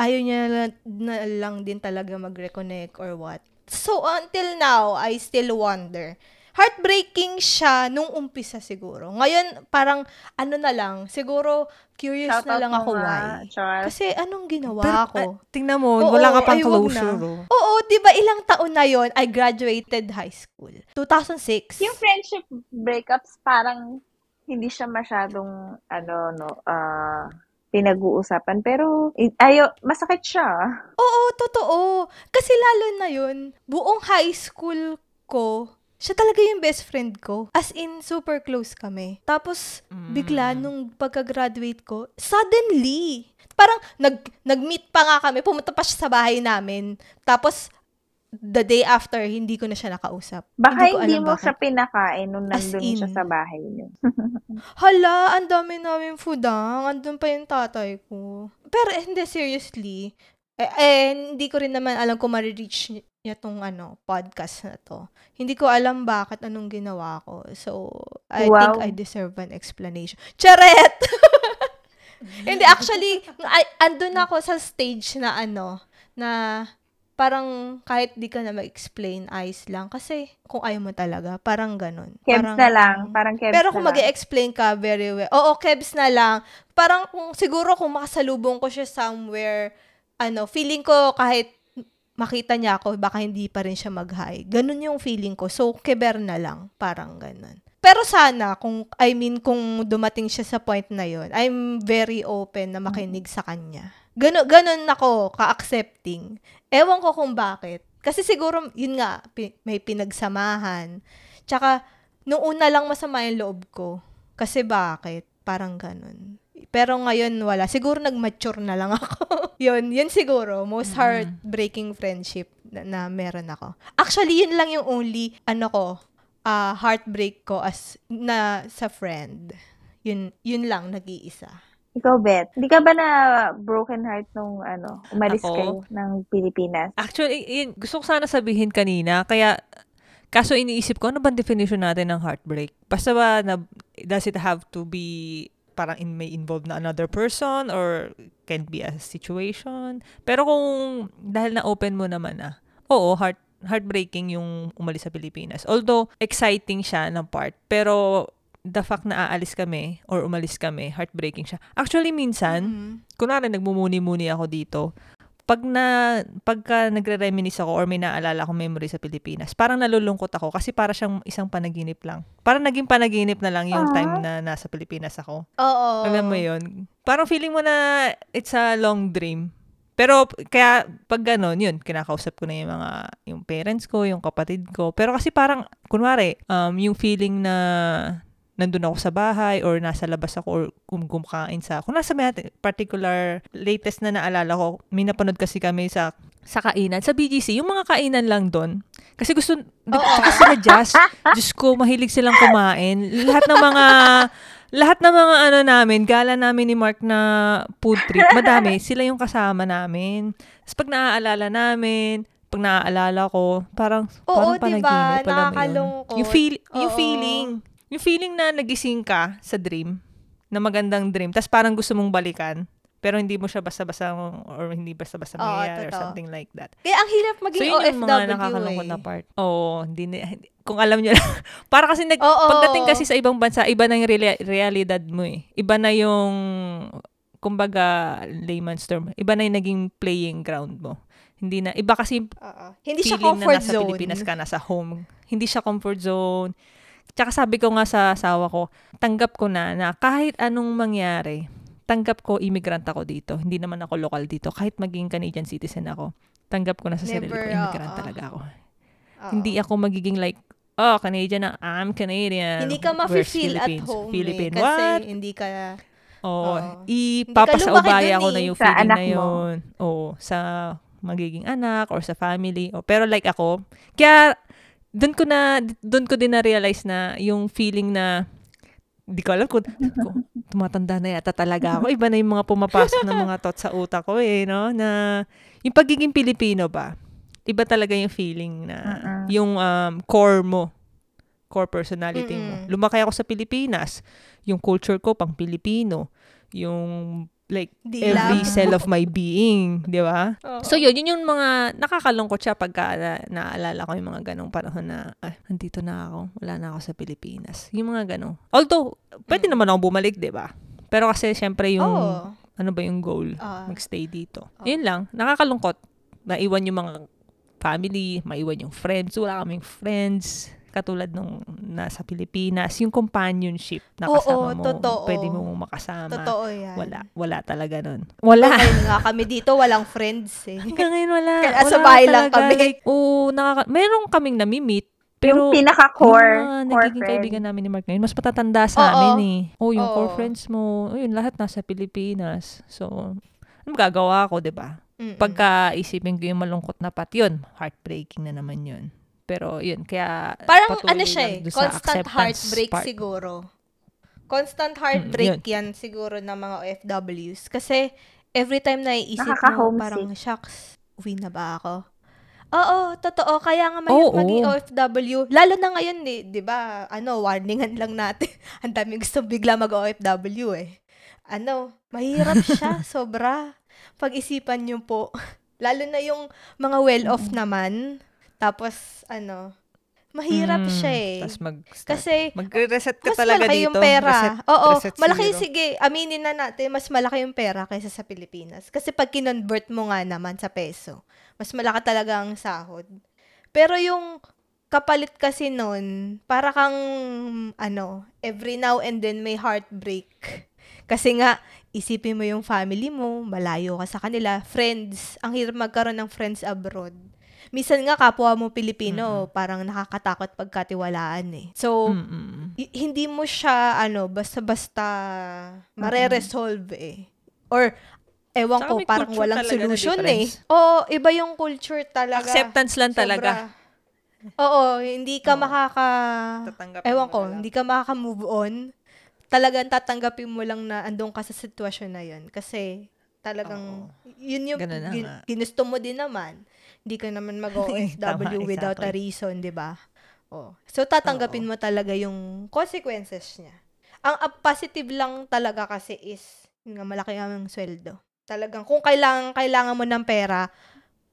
ayaw niya na, na lang din talaga mag-reconnect or what. So, until now, I still wonder. Heartbreaking siya nung umpisa siguro. Ngayon, parang, ano na lang, siguro, curious na Shoutout lang ako why. Char. Kasi anong ginawa Pero, ko? ah, tingnan mo, Oo, wala ka pang ay, wag closure. na. Oh. Oo, di ba ilang taon na yon I graduated high school. 2006. Yung friendship breakups, parang hindi siya masyadong, ano, no, ah, pinag-uusapan. Pero, ayo, masakit siya. Oo, totoo. Kasi lalo na yun, buong high school ko, siya talaga yung best friend ko. As in, super close kami. Tapos, bigla nung pagka-graduate ko, suddenly, parang nag, nag-meet pa nga kami, pumunta pa siya sa bahay namin. Tapos, the day after, hindi ko na siya nakausap. Baka ko hindi, alam mo bakit. siya pinakain nung nandun in. siya sa bahay niyo. Hala, ang dami namin foodang. Andun pa yung tatay ko. Pero eh, hindi, seriously. Eh, eh, hindi ko rin naman alam kung marireach ni- niya tong ano, podcast na to. Hindi ko alam bakit anong ginawa ko. So, I Wow. think I deserve an explanation. Charet! hindi, actually, I, andun ako sa stage na ano, na parang kahit di ka na mag-explain, ayos lang. Kasi kung ayaw mo talaga, parang ganun. Kebs Parang- na lang. Parang kebs pero kung mag explain ka very well, oo, kebs na lang. Parang kung siguro kung makasalubong ko siya somewhere, ano, feeling ko kahit makita niya ako, baka hindi pa rin siya mag-hi. Ganun yung feeling ko. So, keber na lang. Parang ganun. Pero sana, kung, I mean, kung dumating siya sa point na yon I'm very open na makinig sa kanya. Ganun, ganun ako, ka-accepting. Ewan ko kung bakit. Kasi siguro, yun nga, pi- may pinagsamahan. Tsaka, nung una lang masama yung loob ko. Kasi bakit? Parang ganun. Pero ngayon wala. Siguro nag-mature na lang ako. yun, yun siguro. Most heartbreaking friendship na, na meron ako. Actually, yun lang yung only, ano ko, ah, heartbreak ko as na sa friend. Yun, yun lang, nag-iisa. Ikaw, Beth, hindi ka ba na broken heart nung ano, umalis Ako? kayo ng Pilipinas? Actually, yun, gusto ko sana sabihin kanina, kaya, kaso iniisip ko, ano bang definition natin ng heartbreak? Basta ba, na, does it have to be, parang in, may involved na another person, or can be a situation? Pero kung, dahil na-open mo naman ah, oo, heart, heartbreaking yung umalis sa Pilipinas. Although, exciting siya ng part, pero, the fact na aalis kami, or umalis kami, heartbreaking siya. Actually, minsan, Mhm. kunwari nagmumuni-muni ako dito, pag na pagka nagre-reminisce ako or may naalala akong memory sa Pilipinas, parang nalulungkot ako kasi para siyang isang panaginip lang. Parang naging panaginip na lang yung Ah. time na nasa Pilipinas ako. Oo. Alam mo yun? Parang feeling mo na it's a long dream. Pero kaya pag gano'n, yun, kinakausap ko na yung mga, yung parents ko, yung kapatid ko. Pero kasi parang, kunwari, um, yung feeling na nandun ako sa bahay or nasa labas ako or kum kumakain sa, kung nasa may particular latest na naalala ko, may napanood kasi kami sa sa kainan, sa BGC, yung mga kainan lang doon. Kasi gusto, Oo. kasi sila Jazz, Diyos ko, mahilig silang kumain. Lahat ng mga, lahat ng mga ano namin, gala namin ni Mark na food trip, madami, sila yung kasama namin. Tapos pag naaalala namin, pag naaalala ko, parang, Oo, parang diba? panaginip, mo yun. Nakakalungkot. Yung, feel, yung Oo. feeling, yung feeling na nagising ka sa dream, na magandang dream, tapos parang gusto mong balikan, pero hindi mo siya basta-basta or hindi basta-basta Oo, mangyayari or something like that. Kaya ang hirap So, maging yun yung mga OFW nakakalungkot eh. na part. Oo, hindi, na- hindi- kung alam nyo lang. para kasi nag, Oo. pagdating kasi sa ibang bansa, iba na yung reali- realidad mo eh. Iba na yung, kumbaga, layman's term, iba na yung naging playing ground mo. Hindi na, iba kasi Oo. Hindi siya comfort na nasa zone. Pilipinas ka, nasa home. Hindi siya comfort zone. Tsaka sabi ko nga sa asawa ko, tanggap ko na na kahit anong mangyari, tanggap ko immigrant ako dito. Hindi naman ako local dito. Kahit maging Canadian citizen ako, tanggap ko na sa sarili ko, Never, immigrant oo. talaga ako. Oo. Hindi ako magiging like, oh, Canadian na, I'm Canadian. Hindi ka mafe-feel at home Philippine, eh. Kasi what? hindi ka... Oo. Oo. Ipapasaubaya ko eh. na yung Sa feeling na yun. Oo. Sa magiging anak or sa family. O, pero like ako, kaya doon ko na, doon ko din na-realize na yung feeling na di ko alam kung, kung tumatanda na yata talaga ako. Iba na yung mga pumapasok ng mga thoughts sa utak ko eh, no? Na yung pagiging Pilipino ba, iba talaga yung feeling na Mm-mm. yung um, core mo, core personality mo. Mm-mm. Lumaki ako sa Pilipinas. Yung culture ko pang Pilipino. Yung like Di every lang. cell of my being, di ba? Oo. So yun, yun yung mga nakakalungkot siya pagka na, naalala ko yung mga ganong panahon na, ay, nandito na ako, wala na ako sa Pilipinas. Yung mga ganong. Although, pwede naman ako bumalik, di ba? Pero kasi syempre yung, Oo. ano ba yung goal? Ah. Magstay dito. Oo. Yun lang, nakakalungkot. Naiwan yung mga family, maiwan yung friends. Wala kaming friends katulad nung nasa Pilipinas, yung companionship na Oo, kasama mo, totoo. pwede mo makasama. Totoo yan. Wala, wala talaga nun. Wala. Ngayon nga kami dito, walang friends eh. Hanggang ngayon wala. Kaya wala sa bahay lang talaga. kami. Like, oo, nakaka- meron kaming nami-meet. Pero yung pinaka-core, yung mga core nagiging friend. kaibigan namin ni Mark ngayon, mas matatanda sa Oo. amin eh. Oh, yung Oo. core friends mo, oh, yun, lahat nasa Pilipinas. So, ano magagawa ko, di ba? Mm-mm. Pagka isipin ko yung malungkot na pat, yun, heartbreaking na naman yun. Pero yun, kaya Parang ano siya eh, constant heartbreak part. siguro. Constant Mm, heartbreak yan siguro ng mga OFWs. Kasi every time na iisip mo, parang, shucks, uwi na ba ako? Oo, totoo. Kaya nga mahirap Oo. maging OFW. Lalo na ngayon, di, di ba, ano, warningan lang natin. Ang daming gusto bigla mag-OFW eh. Ano, mahirap siya, sobra. Pag-isipan niyo po. Lalo na yung mga well-off naman. Tapos, ano, mahirap Mm, siya eh. tas mag Kasi, magre-reset ka mas talaga malaki dito. yung pera. Reset- Oo, reset malaki zero. sige, aminin na natin, mas malaki yung pera kaysa sa Pilipinas. Kasi pag kinonvert mo nga naman sa peso, mas malaki talaga ang sahod. Pero yung kapalit kasi nun, para kang, ano, every now and then may heartbreak. Kasi nga, isipin mo yung family mo, malayo ka sa kanila, friends, ang hirap magkaroon ng friends abroad. Minsan nga, kapwa mo Pilipino, parang nakakatakot pagkatiwalaan eh. So, Mm-mm. y- hindi mo siya, ano, basta-basta mare-resolve eh. Or, ewan Tsaka ko, parang walang solution eh. Oo, iba yung culture talaga. Acceptance lang Sobra. talaga. Oo, hindi ka Oo. makaka... Tatanggapin Ewan ko, lang. hindi ka makaka-move on. Talagang tatanggapin mo lang na andun ka sa sitwasyon na yun. Kasi talagang, yun yung gin- ginusto mo din naman. Hindi ka naman mag-OFW Tama, without a exactly. reason, di ba? Oh. So, tatanggapin mo talaga yung consequences niya. Ang ang positive lang talaga kasi is, yun nga, malaki ang sweldo. Talagang, kung kailangan, kailangan mo ng pera,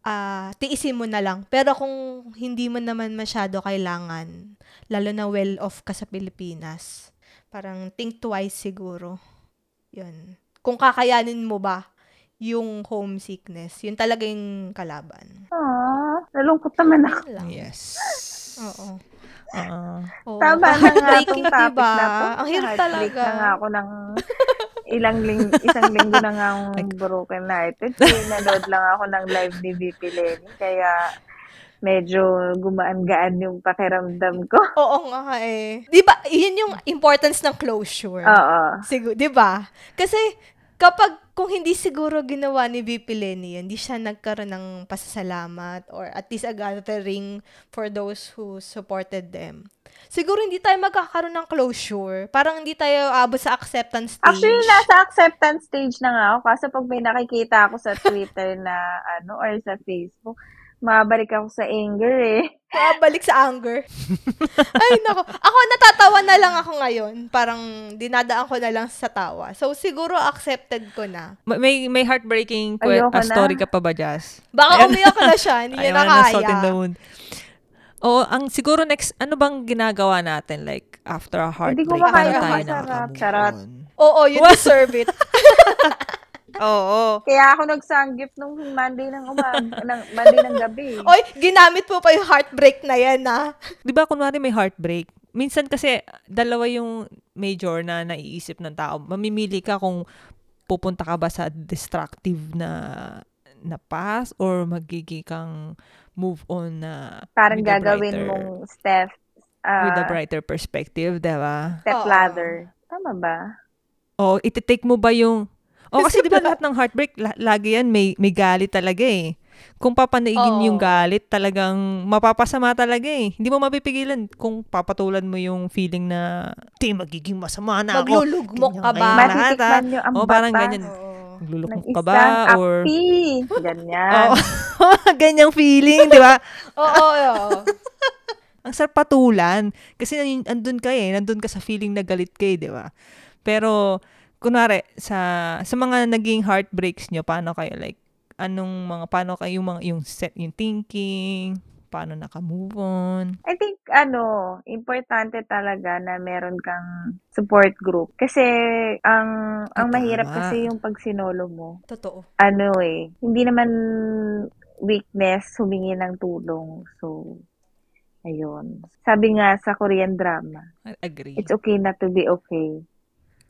ah tiisin mo na lang. Pero kung hindi mo naman masyado kailangan, lalo na well off ka sa Pilipinas, parang think twice siguro. Yun. Kung kakayanin mo ba yung homesickness, yun talaga yung kalaban. Aww, nalungkot naman ako. Lang. Yes. Oo. Oo. Oo. Tama na nga itong topic diba? na to. Ang hirap talaga. na nga ako ng ilang ling isang linggo na nga akong broken hearted. Kasi nanood lang ako ng live ni VP Lenny. Kaya medyo gumaan-gaan yung pakiramdam ko. Oo nga eh. Di ba, yun yung importance ng closure. Oo. Siguro, 'di ba? Kasi kapag kung hindi siguro ginawa ni VP Lenny hindi siya nagkaroon ng pasasalamat or at least a gathering for those who supported them. Siguro hindi tayo magkakaroon ng closure. Parang hindi tayo abot sa acceptance stage. Actually, nasa acceptance stage na nga ako. Kaso pag may nakikita ako sa Twitter na ano or sa Facebook, mabalik ako sa anger eh. Balik sa anger. Ay, nako. Ako, natatawa na lang ako ngayon. Parang dinadaan ko na lang sa tawa. So, siguro accepted ko na. Ma- May may heartbreaking que- Ayoko ah, na. story ka pa ba, Jazz? Baka umiyak na siya. Hindi niya Ayaw na na ng salt in kaya. Oo, ang siguro next, ano bang ginagawa natin? Like, after a Hindi heartbreak, ko paano makaya Charot. on? Oo, you deserve it. Oo. Kaya ako nagsanggip nung Monday ng umaga, ng Monday ng gabi. Oy, ginamit mo pa yung heartbreak na yan, ah. Di ba, kunwari may heartbreak, minsan kasi dalawa yung major na naiisip ng tao. Mamimili ka kung pupunta ka ba sa destructive na na path or magiging kang move on na Parang gagawin brighter- mong step, ah, with a brighter perspective, di ba? step ladder. Tama ba? O, iti-take mo ba yung... O, kasi di ba lahat ng heartbreak, la- lagi yan, may, may galit talaga eh. Kung papanaigin Oo. yung galit, talagang mapapasama talaga eh. Hindi mo mapipigilan kung papatulan mo yung feeling na, di, magiging masama na ako. Maglulugmok ka ba? Matitikman ah. nyo ang O, parang bata ganyan. Oo. Maglulukmok ka ba? Or, api. Ganyan. Oo. ganyang feeling, di ba? Oo, oo. Ang sarap patulan. Kasi nan- andun ka eh. Nandun ka sa feeling na galit ka eh, di ba? Pero, kunwari, sa, sa mga naging heartbreaks nyo, paano kayo, like, anong mga, paano kayo, yung, mga, yung set, yung thinking, paano naka-move on. I think, ano, importante talaga na meron kang support group. Kasi, ang, ang Ah, mahirap tama. kasi yung pag sinolo mo. Totoo. Ano eh, hindi naman weakness humingi ng tulong. So, ayun. Sabi nga sa Korean drama, I agree. it's okay not to be okay.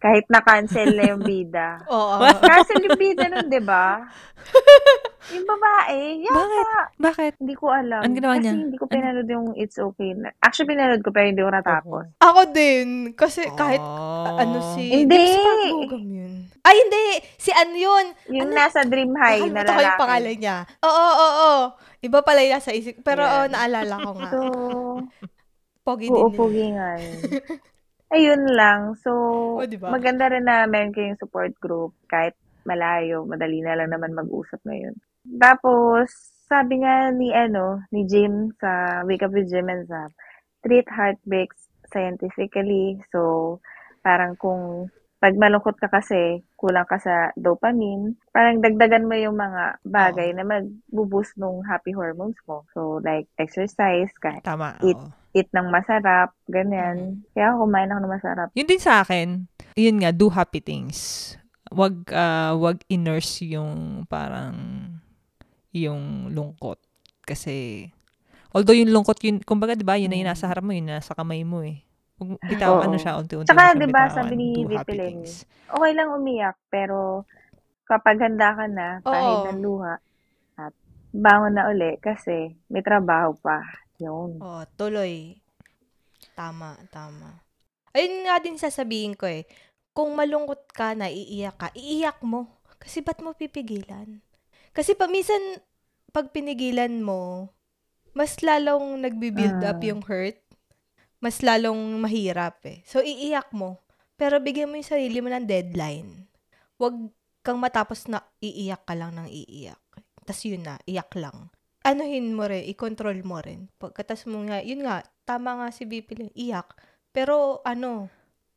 Kahit na-cancel na yung bida. Oo. Cancel yung bida nun, di ba? Yung babae, yata. Bakit? Hindi ko alam. Ano ginawa Kasi niya? hindi ko pinanood yung It's Okay. na- Actually, pinanood ko pero hindi ko natapos. Ako din. Kasi kahit Oh. ano si... Hindi. Yun? Ay, hindi. Si ano yun? Yung Ano? nasa Dream High na Nakalimutan ko yung lalaki. pangalan niya. Oo, oo, oo. Iba pala yung nasa isip. Pero Yan. oh, naalala ko nga. So, Pogi din oo, pugi nga yun. Ayun lang. So, Oh, diba? maganda rin na meron kayong support group kahit malayo. Madali na lang naman mag-usap ngayon. Tapos, sabi nga ni ano, ni Jim sa Wake Up with Jim and Zap, treat heartbreaks scientifically. So, parang kung pag malungkot ka kasi, kulang ka sa dopamine, parang dagdagan mo yung mga bagay na mag-boost nung happy hormones mo. So, like exercise, kahit Tama. Eat. oo. Eat ng masarap, ganyan. Kaya ako kumain ako ng masarap. Yun din sa akin, yun nga, do happy things. Wag, ah, wag inurse yung parang, yung lungkot. Kasi, although yung lungkot, yun, kumbaga, di ba, yun na yung nasa harap mo, yun na nasa kamay mo eh. Bitaw, Oo. ano siya, unti-unti Tsaka, di ba, sabi ni things. Okay lang umiyak, pero kapag handa ka na, kahit ng luha, at bangon na uli kasi may trabaho pa. Yun. Oh, tuloy. Tama, tama. Ayun nga din sasabihin ko eh. Kung malungkot ka na iiyak ka, iiyak mo. Kasi ba't mo pipigilan? Kasi pa minsan, pag pinigilan mo, mas lalong nagbi-build up Ah. yung hurt. Mas lalong mahirap eh. So, iiyak mo. Pero bigyan mo yung sarili mo ng deadline. Huwag kang matapos na iiyak ka lang ng iiyak. Tapos yun na, iyak lang. Anuhin mo rin, i-control mo rin. Pagkatas mo nga, yun nga, tama nga si Lin, iyak. Pero ano,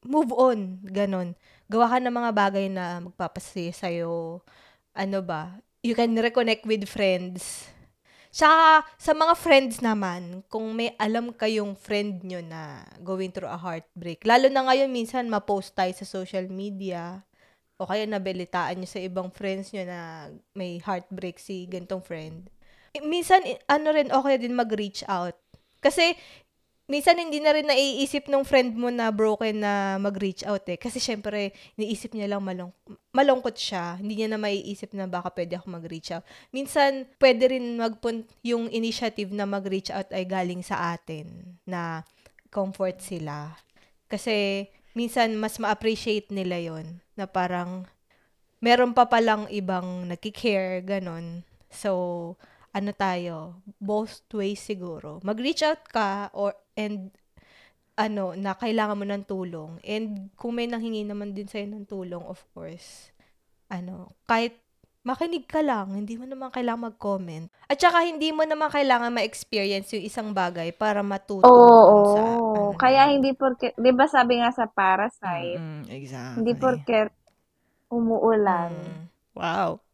move on, ganon. Gawa ka ng mga bagay na magpapasaya sa'yo. Ano ba? You can reconnect with friends. Tsaka, sa mga friends naman, kung may alam kayong friend nyo na going through a heartbreak, lalo na ngayon minsan ma-post tayo sa social media, o kaya nabalitaan nyo sa ibang friends nyo na may heartbreak si gantong friend. Eh, Minsan, ano rin, okay din mag-reach out. Kasi, minsan hindi na rin naiisip ng friend mo na broken na mag-reach out eh. Kasi syempre, iniisip niya lang malung malungkot siya. Hindi niya na maiisip na baka pwede ako mag-reach out. Minsan, pwede rin magpun yung initiative na mag-reach out ay galing sa atin na comfort sila. Kasi, minsan, mas ma-appreciate nila yon na parang, meron pa palang ibang nakikare, ganon. So, ano tayo, both ways siguro. Mag-reach out ka or and ano, na kailangan mo ng tulong. And kung may nanghingi naman din sa'yo ng tulong, of course, ano, kahit makinig ka lang, hindi mo naman kailangan mag-comment. At saka hindi mo naman kailangan ma-experience yung isang bagay para matuto Oo, sa, oo. ano Kaya hindi porke, 'di ba sabi nga sa Parasite, Mm, exactly. hindi porke umuulan, Mm. Wow.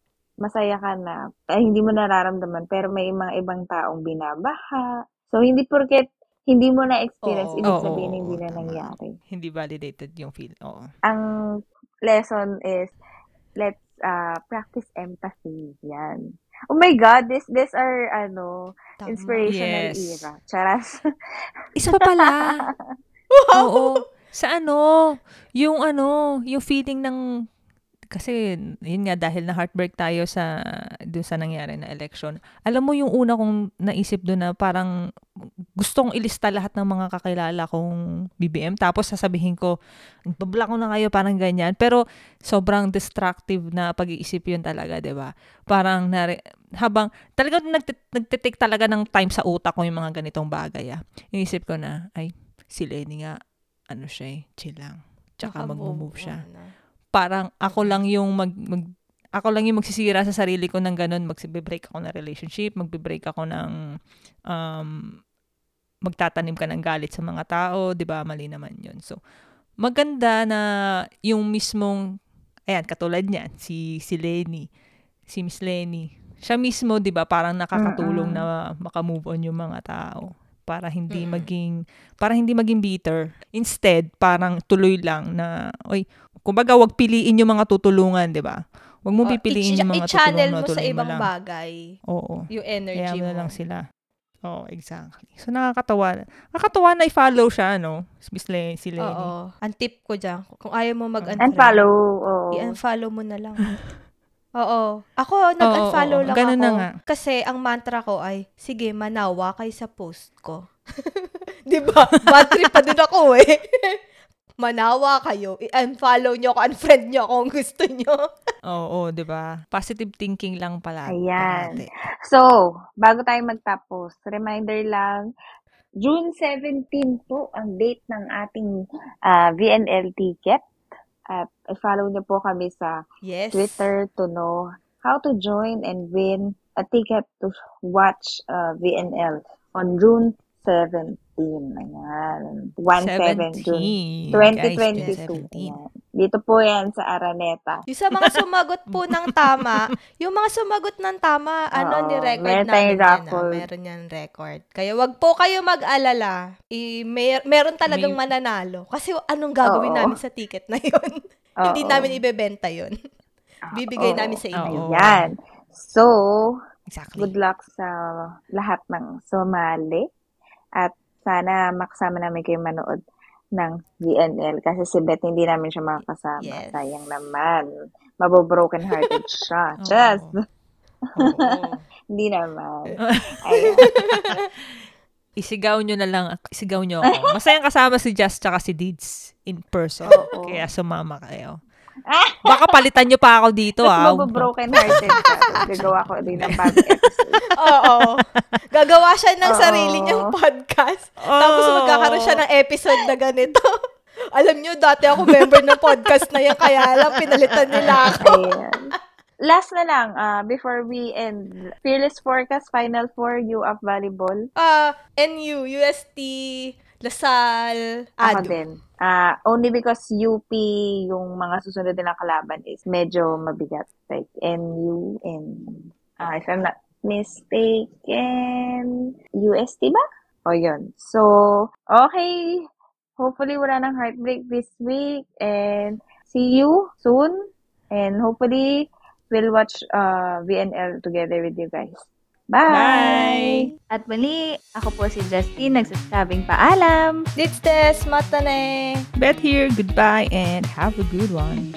Masaya ka na, ay hindi mo nararamdaman, pero may mga ibang taong binabaha. So, hindi porket hindi mo na-experience, Oo. ibig Oo, sabihin oo, hindi na nangyari. Hindi validated yung feel. Oo. Ang lesson is, let's uh, practice empathy. Yan. Oh my God, this this are, ano, Tama. inspirational Yes. era. Charas. Isa pa pala. Oo. Sa ano, yung ano, yung feeling ng kasi yun nga dahil na heartbreak tayo sa doon sa nangyari na election. Alam mo yung una kong naisip doon na parang gustong ilista lahat ng mga kakilala kong BBM tapos sasabihin ko babla ko na kayo parang ganyan. Pero sobrang destructive na pag-iisip yun talaga 'di ba? Parang nare- habang talagang nagte- nagte-take talaga ng time sa utak ko yung mga ganitong bagay ah. Inisip ko na ay si Lenny nga ano siya eh chill lang. Tsaka mag-move siya. na. Parang ako lang yung mag, mag ako lang yung magsisira sa sarili ko ng ganun, magbe-break ako ng relationship, magbe-break ako ng um, magtatanim ka ng galit sa mga tao, 'di ba? Mali naman 'yun. So, maganda na yung mismong ayan, katulad niyan, si si Lenny, si Miss Lenny. Siya mismo, 'di ba, parang nakakatulong Mm-mm. na makamove on yung mga tao para hindi Mm-mm. maging para hindi maging bitter. Instead, parang tuloy lang na oy, kumbaga wag piliin yung mga tutulungan, 'di ba? Wag mo Oh, pipiliin i- yung mga i-channel tutulungan, mo sa tuloy mo ibang lang. bagay Oo. yung energy mo mo. na lang sila. Oo, exactly. So, nakakatawa. Nakakatawa na i-follow siya, no? Si Miss Le- si Lenny. Oo. Ang tip ko dyan, kung ayaw mo mag-unfriend, Unfollow. Oo. i-unfollow mo na lang. Oo. Ako, nag-unfollow oo. lang Ganun ako. na nga. Kasi ang mantra ko ay, sige, manawa kay sa post ko. Di ba? Bad trip pa din ako eh. manawa kayo. I-unfollow nyo ako, unfriend nyo ako kung gusto nyo. Oo, di ba? Positive thinking lang pala. Ayan. parati. So, bago tayo magtapos, reminder lang, June 17 po ang date ng ating ah, VNL ticket. At follow niyo po kami sa Yes. Twitter to know how to join and win a ticket to watch uh, VNL on June 17. Ayan. 17 June 17. 2022. 17. Ayan. Dito po yan sa Araneta. Yung sa mga sumagot po ng tama, yung mga sumagot ng tama, ano Oo, ni record meron namin yan. ah. raffle. Meron yan record. Kaya wag po kayo mag-alala. I, mer- meron talagang May- mananalo. Kasi anong gagawin Oo. namin sa ticket na yun? Hindi namin ibebenta yun. Bibigay Oo. namin sa inyo. Oo. Yan. So, Exactly. good luck sa lahat ng sumali. At sana makasama namin kayo manood ng VNL. Kasi si Beth hindi namin siya makakasama. Yes. Sayang naman. Mabobroken hearted siya. Just, hindi naman. Isigaw nyo na lang, isigaw nyo ako. Masayang kasama si Jess tsaka si Deeds in person. Oo. Kaya sumama kayo. Baka palitan nyo pa ako dito, Tapos ah. mabobroken hearted ka. Tapos gagawa ko din ng bagong episode. Oo. Gagawa siya ng Oo. sarili niyang podcast. Tapos Oh. magkakaroon siya ng episode na ganito. Alam niyo, dati ako member ng podcast na yan, kaya lang pinalitan nila ako. Ayan. Last na lang, ah, before we end, Fearless Forecast, Final Four, UF Volleyball. Ah, NU, UST, Lasal, Ako Ado. din. Ah, only because UP, yung mga susunod nilang kalaban is medyo mabigat. Like NU and, ah, if I'm not mistaken, UST ba? O yun. So, okay. Hopefully, wala nang heartbreak this week. And see you soon. And hopefully, we'll watch uh, VNL together with you guys. Bye! At muli, ako po si Justine, nagsasabing paalam. Dits des, matane. Bet here, goodbye, and have a good one.